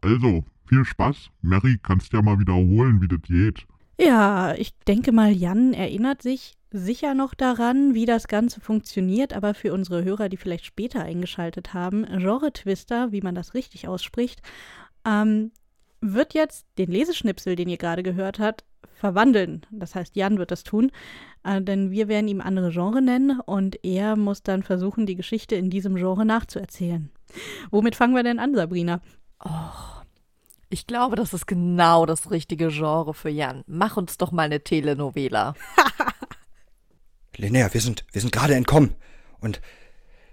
Also, viel Spaß. Mary, kannst ja mal wiederholen, wie das geht. Ja, ich denke mal, Jan erinnert sich sicher noch daran, wie das Ganze funktioniert, aber für unsere Hörer, die vielleicht später eingeschaltet haben, Genre Twister, wie man das richtig ausspricht, ähm, wird jetzt den Leseschnipsel, den ihr gerade gehört habt, verwandeln. Das heißt, Jan wird das tun, äh, denn wir werden ihm andere Genre nennen und er muss dann versuchen, die Geschichte in diesem Genre nachzuerzählen. Womit fangen wir denn an, Sabrina? Oh, ich glaube, das ist genau das richtige Genre für Jan. Mach uns doch mal eine Telenovela. Linnea, wir sind, wir sind gerade entkommen. Und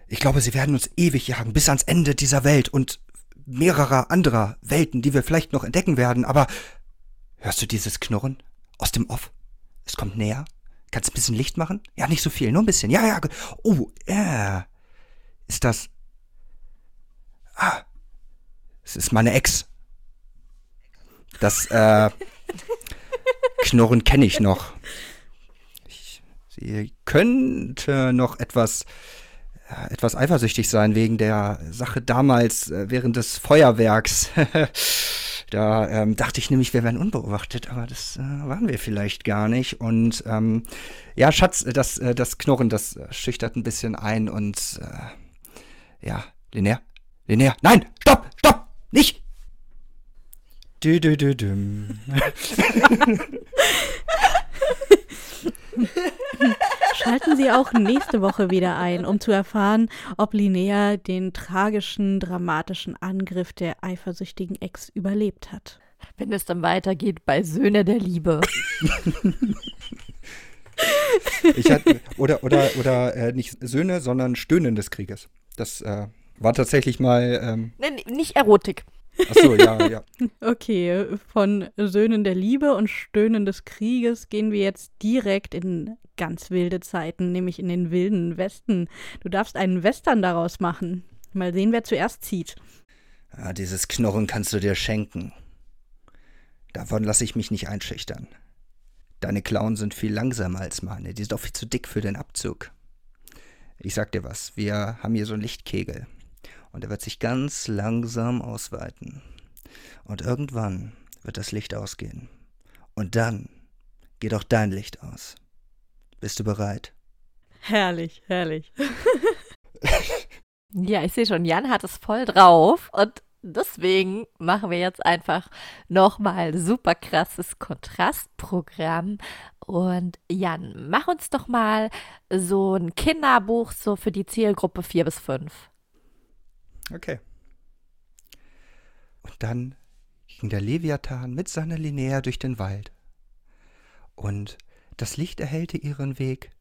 ich glaube, sie werden uns ewig jagen, bis ans Ende dieser Welt und mehrerer anderer Welten, die wir vielleicht noch entdecken werden. Aber hörst du dieses Knurren aus dem Off? Es kommt näher. Kannst ein bisschen Licht machen? Ja, nicht so viel, nur ein bisschen. Ja, ja. Oh, ja. Ist das. Ah. Es ist meine Ex. Das, äh. Knurren kenne ich noch. Ich, sie könnte noch etwas etwas eifersüchtig sein wegen der Sache damals äh, während des Feuerwerks. da ähm, dachte ich nämlich, wir wären unbeobachtet, aber das äh, waren wir vielleicht gar nicht. Und ähm, ja, Schatz, das, äh, das Knurren, das äh, schüchtert ein bisschen ein und äh, ja, Linear, Linear, nein, stopp, nicht! Dü, dü, dü, düm. Schalten Sie auch nächste Woche wieder ein, um zu erfahren, ob Linnea den tragischen, dramatischen Angriff der eifersüchtigen Ex überlebt hat. Wenn es dann weitergeht bei Söhne der Liebe. ich hatte, oder oder, oder äh, nicht Söhne, sondern Stöhnen des Krieges. Das äh, war tatsächlich mal. Ähm, nee, nicht Erotik. Achso, ja, ja. Okay, von Söhnen der Liebe und Stöhnen des Krieges gehen wir jetzt direkt in ganz wilde Zeiten, nämlich in den wilden Westen. Du darfst einen Western daraus machen. Mal sehen, wer zuerst zieht. Ah, dieses Knurren kannst du dir schenken. Davon lasse ich mich nicht einschüchtern. Deine Klauen sind viel langsamer als meine, die sind auch viel zu dick für den Abzug. Ich sag dir was, wir haben hier so einen Lichtkegel. Und er wird sich ganz langsam ausweiten. Und irgendwann wird das Licht ausgehen. Und dann geht auch dein Licht aus. Bist du bereit? Herrlich, herrlich. ja, ich sehe schon, Jan hat es voll drauf und deswegen machen wir jetzt einfach nochmal super krasses Kontrastprogramm. Und Jan, mach uns doch mal so ein Kinderbuch so für die Zielgruppe 4 bis 5. Okay. Und dann ging der Leviathan mit seiner Linnea durch den Wald. Und das Licht erhellte ihren Weg,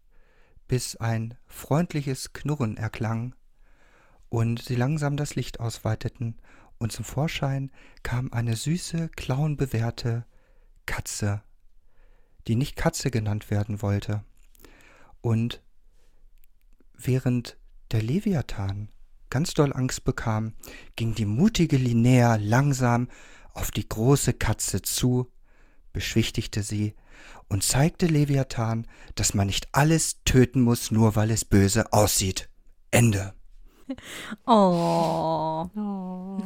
bis ein freundliches Knurren erklang und sie langsam das Licht ausweiteten und zum Vorschein kam eine süße, klauenbewehrte Katze, die nicht Katze genannt werden wollte. Und während der Leviathan ganz doll Angst bekam, ging die mutige Linnea langsam auf die große Katze zu, beschwichtigte sie und zeigte Leviathan, dass man nicht alles töten muss, nur weil es böse aussieht. Ende. Oh. oh.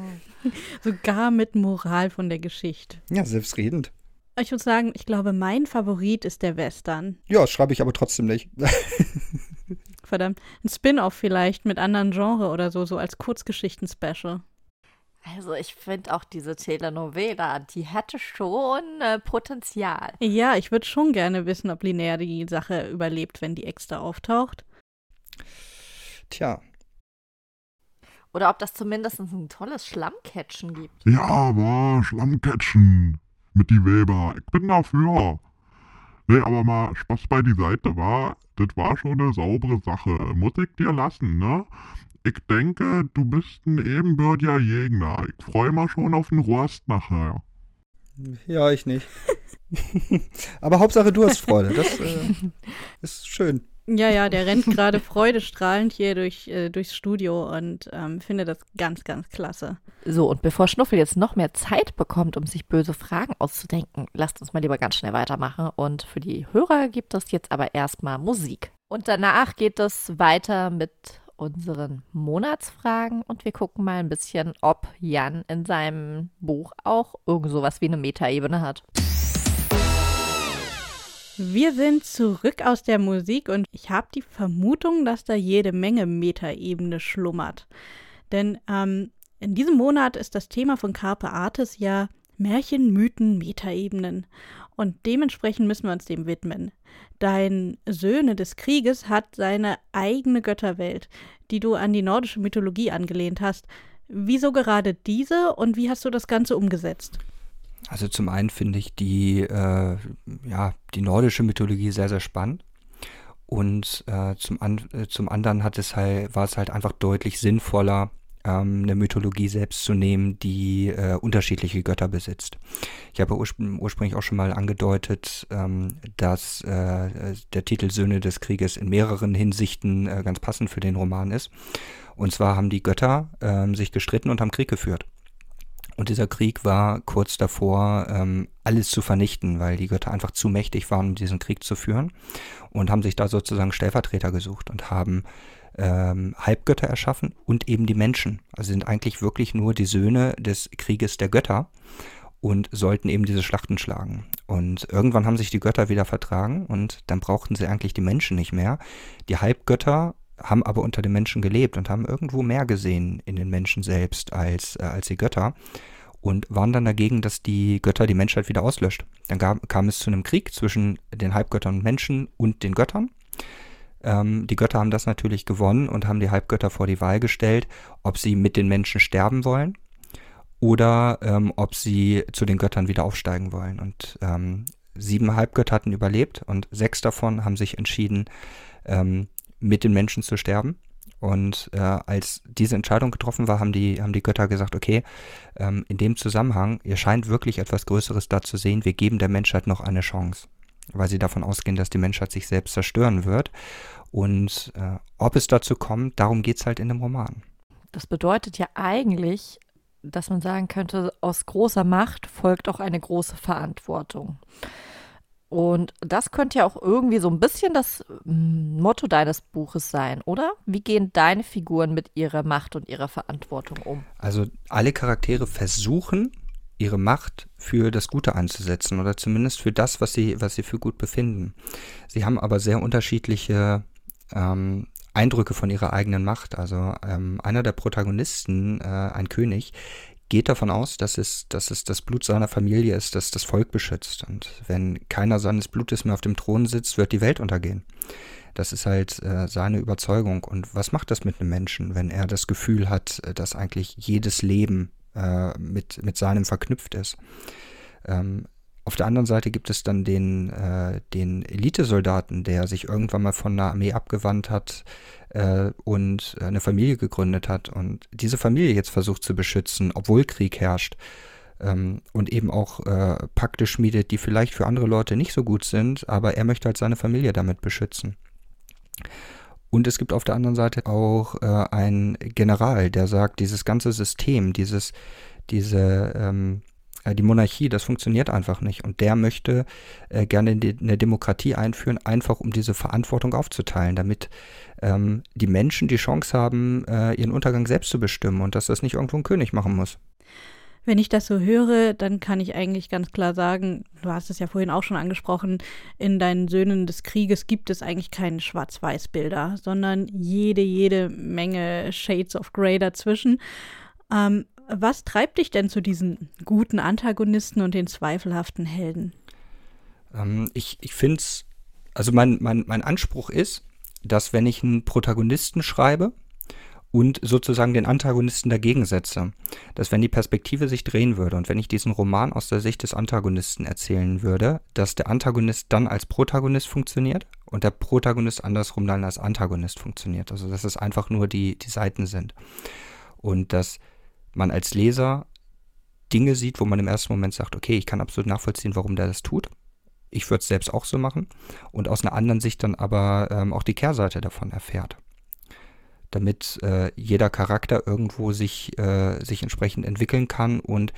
Sogar mit Moral von der Geschichte. Ja, selbstredend. Ich würde sagen, ich glaube, mein Favorit ist der Western. Ja, schreibe ich aber trotzdem nicht. verdammt, ein Spin-off vielleicht mit anderen Genre oder so, so als Kurzgeschichten-Special. Also ich finde auch diese Telenovela, die hätte schon äh, Potenzial. Ja, ich würde schon gerne wissen, ob Linnea die Sache überlebt, wenn die Ex da auftaucht. Tja. Oder ob das zumindest ein tolles Schlammcatchen gibt. Ja, war Schlammcatchen mit die Weber. Ich bin dafür. Nee, aber mal Spaß bei die Seite war, das war schon eine saubere Sache. Muss ich dir lassen, ne? Ich denke, du bist ein ebenbürtiger Jäger. Ich freue mich schon auf den Rost nachher. Ja, ich nicht. aber Hauptsache du hast Freude. Das äh, ist schön. Ja, ja, der rennt gerade freudestrahlend hier durch, äh, durchs Studio und ähm, finde das ganz, ganz klasse. So, und bevor Schnuffel jetzt noch mehr Zeit bekommt, um sich böse Fragen auszudenken, lasst uns mal lieber ganz schnell weitermachen. Und für die Hörer gibt es jetzt aber erstmal Musik. Und danach geht es weiter mit unseren Monatsfragen und wir gucken mal ein bisschen, ob Jan in seinem Buch auch irgend sowas wie eine Metaebene hat. Wir sind zurück aus der Musik und ich habe die Vermutung, dass da jede Menge Metaebene schlummert. Denn ähm, in diesem Monat ist das Thema von Carpe Artis ja Märchen, Mythen, Metaebenen. Und dementsprechend müssen wir uns dem widmen. Dein Söhne des Krieges hat seine eigene Götterwelt, die du an die nordische Mythologie angelehnt hast. Wieso gerade diese und wie hast du das Ganze umgesetzt? Also zum einen finde ich die, äh, ja, die nordische Mythologie sehr, sehr spannend. Und äh, zum, an, äh, zum anderen hat es halt, war es halt einfach deutlich sinnvoller, ähm, eine Mythologie selbst zu nehmen, die äh, unterschiedliche Götter besitzt. Ich habe urspr ursprünglich auch schon mal angedeutet, ähm, dass äh, der Titel Söhne des Krieges in mehreren Hinsichten äh, ganz passend für den Roman ist. Und zwar haben die Götter ähm, sich gestritten und haben Krieg geführt. Und dieser Krieg war kurz davor, ähm, alles zu vernichten, weil die Götter einfach zu mächtig waren, um diesen Krieg zu führen. Und haben sich da sozusagen Stellvertreter gesucht und haben ähm, Halbgötter erschaffen und eben die Menschen. Also sind eigentlich wirklich nur die Söhne des Krieges der Götter und sollten eben diese Schlachten schlagen. Und irgendwann haben sich die Götter wieder vertragen und dann brauchten sie eigentlich die Menschen nicht mehr. Die Halbgötter haben aber unter den Menschen gelebt und haben irgendwo mehr gesehen in den Menschen selbst als, äh, als die Götter und waren dann dagegen, dass die Götter die Menschheit wieder auslöscht. Dann gab, kam es zu einem Krieg zwischen den Halbgöttern und Menschen und den Göttern. Ähm, die Götter haben das natürlich gewonnen und haben die Halbgötter vor die Wahl gestellt, ob sie mit den Menschen sterben wollen oder ähm, ob sie zu den Göttern wieder aufsteigen wollen. Und ähm, sieben Halbgötter hatten überlebt und sechs davon haben sich entschieden, ähm, mit den Menschen zu sterben. Und äh, als diese Entscheidung getroffen war, haben die, haben die Götter gesagt, okay, ähm, in dem Zusammenhang, ihr scheint wirklich etwas Größeres da zu sehen, wir geben der Menschheit noch eine Chance. Weil sie davon ausgehen, dass die Menschheit sich selbst zerstören wird. Und äh, ob es dazu kommt, darum geht es halt in dem Roman. Das bedeutet ja eigentlich, dass man sagen könnte, aus großer Macht folgt auch eine große Verantwortung. Und das könnte ja auch irgendwie so ein bisschen das mm, Motto deines Buches sein, oder? Wie gehen deine Figuren mit ihrer Macht und ihrer Verantwortung um? Also alle Charaktere versuchen, ihre Macht für das Gute einzusetzen oder zumindest für das, was sie, was sie für gut befinden. Sie haben aber sehr unterschiedliche ähm, Eindrücke von ihrer eigenen Macht. Also ähm, einer der Protagonisten, äh, ein König, geht davon aus, dass es, dass es das Blut seiner Familie ist, das das Volk beschützt. Und wenn keiner seines Blutes mehr auf dem Thron sitzt, wird die Welt untergehen. Das ist halt äh, seine Überzeugung. Und was macht das mit einem Menschen, wenn er das Gefühl hat, äh, dass eigentlich jedes Leben äh, mit, mit seinem verknüpft ist? Ähm, auf der anderen Seite gibt es dann den, äh, den Elitesoldaten, der sich irgendwann mal von einer Armee abgewandt hat äh, und eine Familie gegründet hat und diese Familie jetzt versucht zu beschützen, obwohl Krieg herrscht. Ähm, und eben auch äh, Pakte schmiedet, die vielleicht für andere Leute nicht so gut sind, aber er möchte halt seine Familie damit beschützen. Und es gibt auf der anderen Seite auch äh, einen General, der sagt, dieses ganze System, dieses, diese, ähm, äh, die Monarchie, das funktioniert einfach nicht. Und der möchte äh, gerne eine Demokratie einführen, einfach um diese Verantwortung aufzuteilen, damit ähm, die Menschen die Chance haben, äh, ihren Untergang selbst zu bestimmen und dass das nicht irgendwo ein König machen muss. Wenn ich das so höre, dann kann ich eigentlich ganz klar sagen, du hast es ja vorhin auch schon angesprochen, in deinen Söhnen des Krieges gibt es eigentlich keine Schwarz-Weiß-Bilder, sondern jede, jede Menge Shades of Grey dazwischen. Ähm, was treibt dich denn zu diesen guten Antagonisten und den zweifelhaften Helden? Ähm, ich ich finde es, also mein, mein, mein Anspruch ist, dass wenn ich einen Protagonisten schreibe und sozusagen den Antagonisten dagegen setze. Dass wenn die Perspektive sich drehen würde und wenn ich diesen Roman aus der Sicht des Antagonisten erzählen würde, dass der Antagonist dann als Protagonist funktioniert und der Protagonist andersrum dann als Antagonist funktioniert. Also dass es einfach nur die, die Seiten sind. Und dass man als Leser Dinge sieht, wo man im ersten Moment sagt, okay, ich kann absolut nachvollziehen, warum der das tut. Ich würde es selbst auch so machen. Und aus einer anderen Sicht dann aber ähm, auch die Kehrseite davon erfährt damit äh, jeder Charakter irgendwo sich, äh, sich entsprechend entwickeln kann und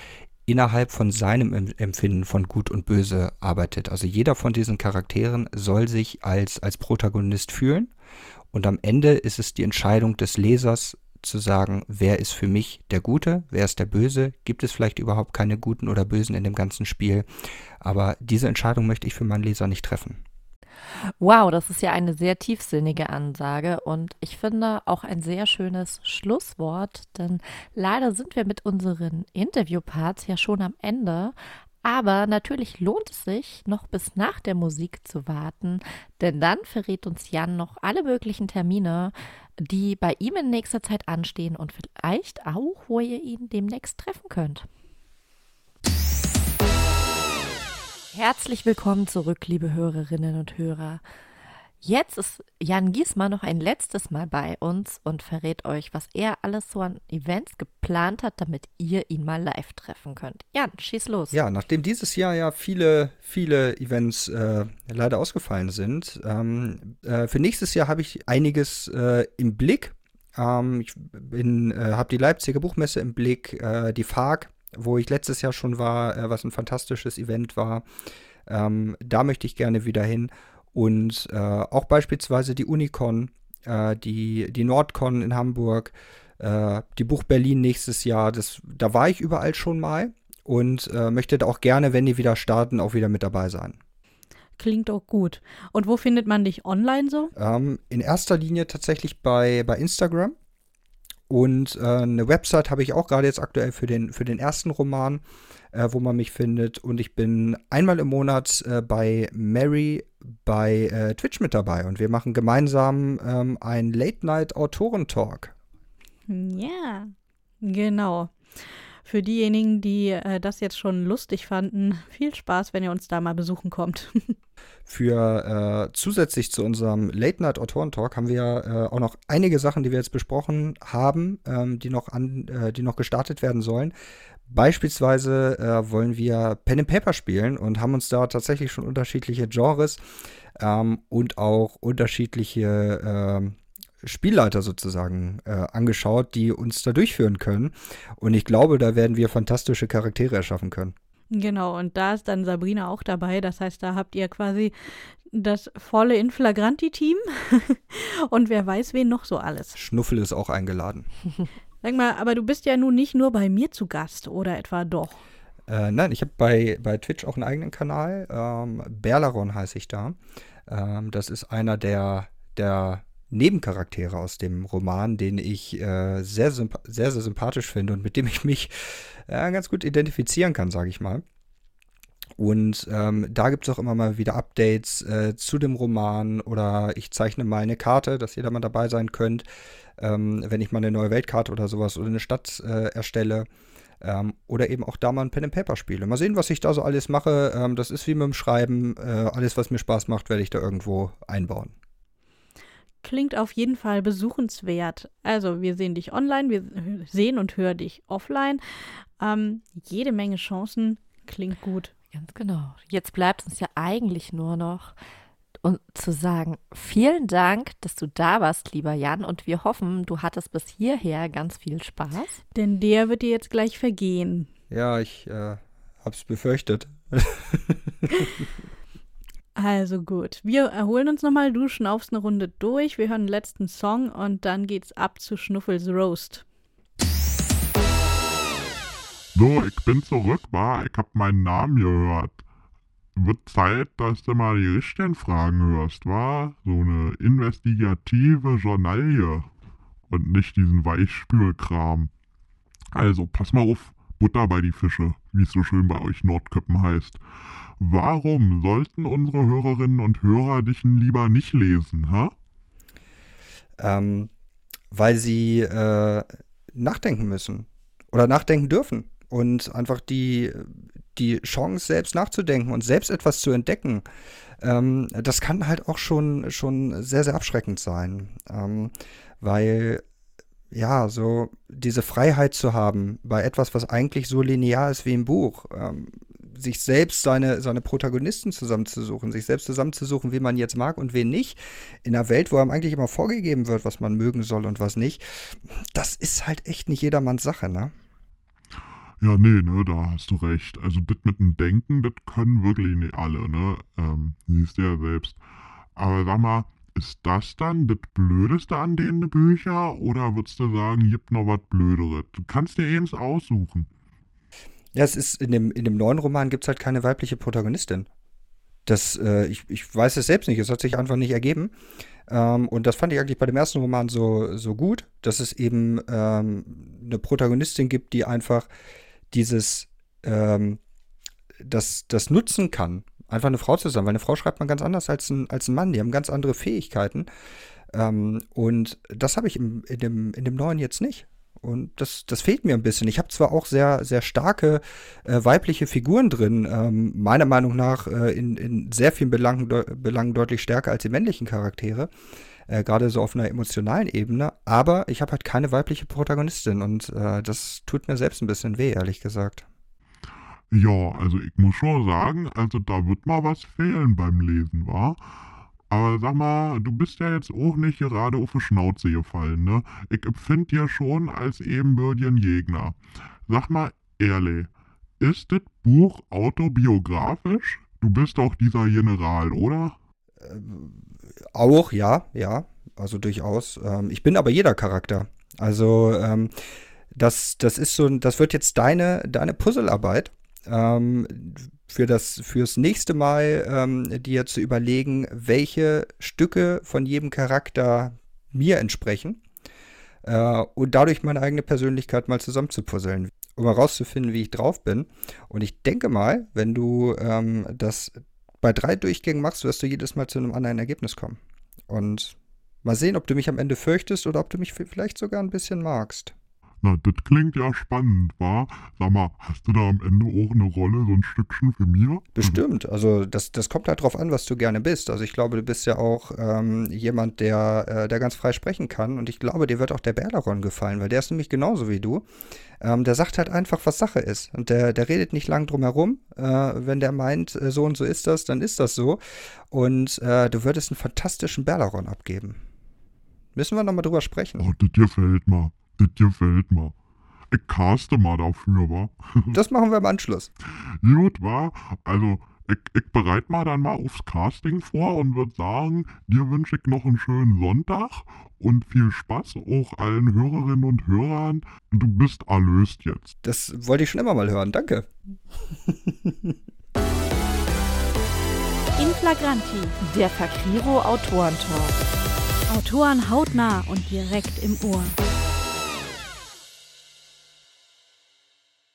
innerhalb von seinem Empfinden von Gut und Böse arbeitet. Also jeder von diesen Charakteren soll sich als, als Protagonist fühlen und am Ende ist es die Entscheidung des Lesers zu sagen, wer ist für mich der Gute, wer ist der Böse, gibt es vielleicht überhaupt keine Guten oder Bösen in dem ganzen Spiel, aber diese Entscheidung möchte ich für meinen Leser nicht treffen. Wow, das ist ja eine sehr tiefsinnige Ansage und ich finde auch ein sehr schönes Schlusswort, denn leider sind wir mit unseren Interviewparts ja schon am Ende. Aber natürlich lohnt es sich, noch bis nach der Musik zu warten, denn dann verrät uns Jan noch alle möglichen Termine, die bei ihm in nächster Zeit anstehen und vielleicht auch, wo ihr ihn demnächst treffen könnt. Herzlich willkommen zurück, liebe Hörerinnen und Hörer. Jetzt ist Jan Giesmann noch ein letztes Mal bei uns und verrät euch, was er alles so an Events geplant hat, damit ihr ihn mal live treffen könnt. Jan, schieß los. Ja, nachdem dieses Jahr ja viele, viele Events äh, leider ausgefallen sind, ähm, äh, für nächstes Jahr habe ich einiges äh, im Blick. Ähm, ich äh, habe die Leipziger Buchmesse im Blick, äh, die FARC wo ich letztes Jahr schon war, äh, was ein fantastisches Event war. Ähm, da möchte ich gerne wieder hin. Und äh, auch beispielsweise die Unicon, äh, die, die Nordcon in Hamburg, äh, die Buch Berlin nächstes Jahr. Das, da war ich überall schon mal und äh, möchte da auch gerne, wenn die wieder starten, auch wieder mit dabei sein. Klingt auch gut. Und wo findet man dich online so? Ähm, in erster Linie tatsächlich bei, bei Instagram. Und äh, eine Website habe ich auch gerade jetzt aktuell für den, für den ersten Roman, äh, wo man mich findet. Und ich bin einmal im Monat äh, bei Mary bei äh, Twitch mit dabei. Und wir machen gemeinsam ähm, einen Late-Night-Autoren-Talk. Ja, genau. Für diejenigen, die äh, das jetzt schon lustig fanden, viel Spaß, wenn ihr uns da mal besuchen kommt. Für äh, zusätzlich zu unserem Late Night Autoren Talk haben wir äh, auch noch einige Sachen, die wir jetzt besprochen haben, ähm, die noch an, äh, die noch gestartet werden sollen. Beispielsweise äh, wollen wir Pen and Paper spielen und haben uns da tatsächlich schon unterschiedliche Genres ähm, und auch unterschiedliche ähm, Spielleiter sozusagen äh, angeschaut, die uns da durchführen können. Und ich glaube, da werden wir fantastische Charaktere erschaffen können. Genau, und da ist dann Sabrina auch dabei. Das heißt, da habt ihr quasi das volle Inflagranti-Team und wer weiß, wen noch so alles. Schnuffel ist auch eingeladen. Sag mal, aber du bist ja nun nicht nur bei mir zu Gast, oder etwa doch? Äh, nein, ich habe bei, bei Twitch auch einen eigenen Kanal. Ähm, Berlaron heiße ich da. Ähm, das ist einer der, der Nebencharaktere aus dem Roman, den ich äh, sehr, sehr, sehr sympathisch finde und mit dem ich mich äh, ganz gut identifizieren kann, sage ich mal. Und ähm, da gibt es auch immer mal wieder Updates äh, zu dem Roman oder ich zeichne mal eine Karte, dass da mal dabei sein könnt, ähm, wenn ich mal eine neue Weltkarte oder sowas oder eine Stadt äh, erstelle. Ähm, oder eben auch da mal ein Pen and Paper spiele. Mal sehen, was ich da so alles mache. Ähm, das ist wie mit dem Schreiben. Äh, alles, was mir Spaß macht, werde ich da irgendwo einbauen. Klingt auf jeden Fall besuchenswert. Also, wir sehen dich online, wir sehen und hören dich offline. Ähm, jede Menge Chancen. Klingt gut. Ganz genau. Jetzt bleibt uns ja eigentlich nur noch und zu sagen, vielen Dank, dass du da warst, lieber Jan, und wir hoffen, du hattest bis hierher ganz viel Spaß. Denn der wird dir jetzt gleich vergehen. Ja, ich äh, hab's befürchtet. Also gut, wir erholen uns nochmal, du schnaufst eine Runde durch, wir hören den letzten Song und dann geht's ab zu Schnuffels Roast. So, ich bin zurück, war. Ich hab meinen Namen gehört. Wird Zeit, dass du mal die richtigen Fragen hörst, war? So eine investigative Journalie und nicht diesen Weichspülkram. Also, pass mal auf, Butter bei die Fische, wie es so schön bei euch Nordköppen heißt. Warum sollten unsere Hörerinnen und Hörer dich lieber nicht lesen, ha? Ähm, weil sie äh, nachdenken müssen oder nachdenken dürfen und einfach die, die Chance, selbst nachzudenken und selbst etwas zu entdecken, ähm, das kann halt auch schon, schon sehr, sehr abschreckend sein. Ähm, weil, ja, so diese Freiheit zu haben bei etwas, was eigentlich so linear ist wie im Buch, ähm, sich selbst seine, seine Protagonisten zusammenzusuchen, sich selbst zusammenzusuchen, wie man jetzt mag und wen nicht, in einer Welt, wo einem eigentlich immer vorgegeben wird, was man mögen soll und was nicht, das ist halt echt nicht jedermanns Sache, ne? Ja, nee, ne, da hast du recht. Also das mit dem Denken, das können wirklich nicht alle, ne? Ähm, siehst du ja selbst. Aber sag mal, ist das dann das Blödeste an den Büchern oder würdest du sagen, gibt noch was Blöderes? Du kannst dir eins aussuchen. Ja, es ist in dem, in dem neuen Roman gibt es halt keine weibliche Protagonistin. Das, äh, ich, ich weiß es selbst nicht, es hat sich einfach nicht ergeben. Ähm, und das fand ich eigentlich bei dem ersten Roman so, so gut, dass es eben ähm, eine Protagonistin gibt, die einfach dieses, ähm, das, das nutzen kann, einfach eine Frau zu sein. Weil eine Frau schreibt man ganz anders als ein, als ein Mann, die haben ganz andere Fähigkeiten. Ähm, und das habe ich im, in, dem, in dem neuen jetzt nicht. Und das, das fehlt mir ein bisschen. Ich habe zwar auch sehr, sehr starke äh, weibliche Figuren drin, ähm, meiner Meinung nach äh, in, in sehr vielen Belangen, de Belangen deutlich stärker als die männlichen Charaktere, äh, gerade so auf einer emotionalen Ebene, aber ich habe halt keine weibliche Protagonistin und äh, das tut mir selbst ein bisschen weh, ehrlich gesagt. Ja, also ich muss schon sagen, also da wird mal was fehlen beim Lesen, wa? Aber sag mal, du bist ja jetzt auch nicht gerade auf die Schnauze gefallen, ne? Ich empfinde dir schon als ebenbürtigen Gegner. Sag mal ehrlich, ist das Buch autobiografisch? Du bist doch dieser General, oder? Ähm, auch, ja, ja. Also durchaus. Ähm, ich bin aber jeder Charakter. Also, ähm, das, das ist so, das wird jetzt deine, deine Puzzlearbeit. Ähm, für das fürs nächste Mal ähm, dir zu überlegen, welche Stücke von jedem Charakter mir entsprechen äh, und dadurch meine eigene Persönlichkeit mal zusammenzupuzzeln, um herauszufinden, wie ich drauf bin. Und ich denke mal, wenn du ähm, das bei drei Durchgängen machst, wirst du jedes Mal zu einem anderen Ergebnis kommen. Und mal sehen, ob du mich am Ende fürchtest oder ob du mich vielleicht sogar ein bisschen magst. Na, das klingt ja spannend, wa? Sag mal, hast du da am Ende auch eine Rolle, so ein Stückchen für mir? Bestimmt. Also das, das kommt halt drauf an, was du gerne bist. Also ich glaube, du bist ja auch ähm, jemand, der, äh, der ganz frei sprechen kann. Und ich glaube, dir wird auch der Berleron gefallen, weil der ist nämlich genauso wie du. Ähm, der sagt halt einfach, was Sache ist. Und der, der redet nicht lang drum herum. Äh, wenn der meint, äh, so und so ist das, dann ist das so. Und äh, du würdest einen fantastischen Berleron abgeben. Müssen wir nochmal drüber sprechen. Oh, das gefällt mir. Das gefällt mir. Ich caste mal dafür, wa? Das machen wir im Anschluss. Gut, wa? Also, ich, ich bereite mal dann mal aufs Casting vor und würde sagen, dir wünsche ich noch einen schönen Sonntag und viel Spaß auch allen Hörerinnen und Hörern. Du bist erlöst jetzt. Das wollte ich schon immer mal hören. Danke. In Flagranti, der Fakriro Autorentalk. Autoren hautnah und direkt im Ohr.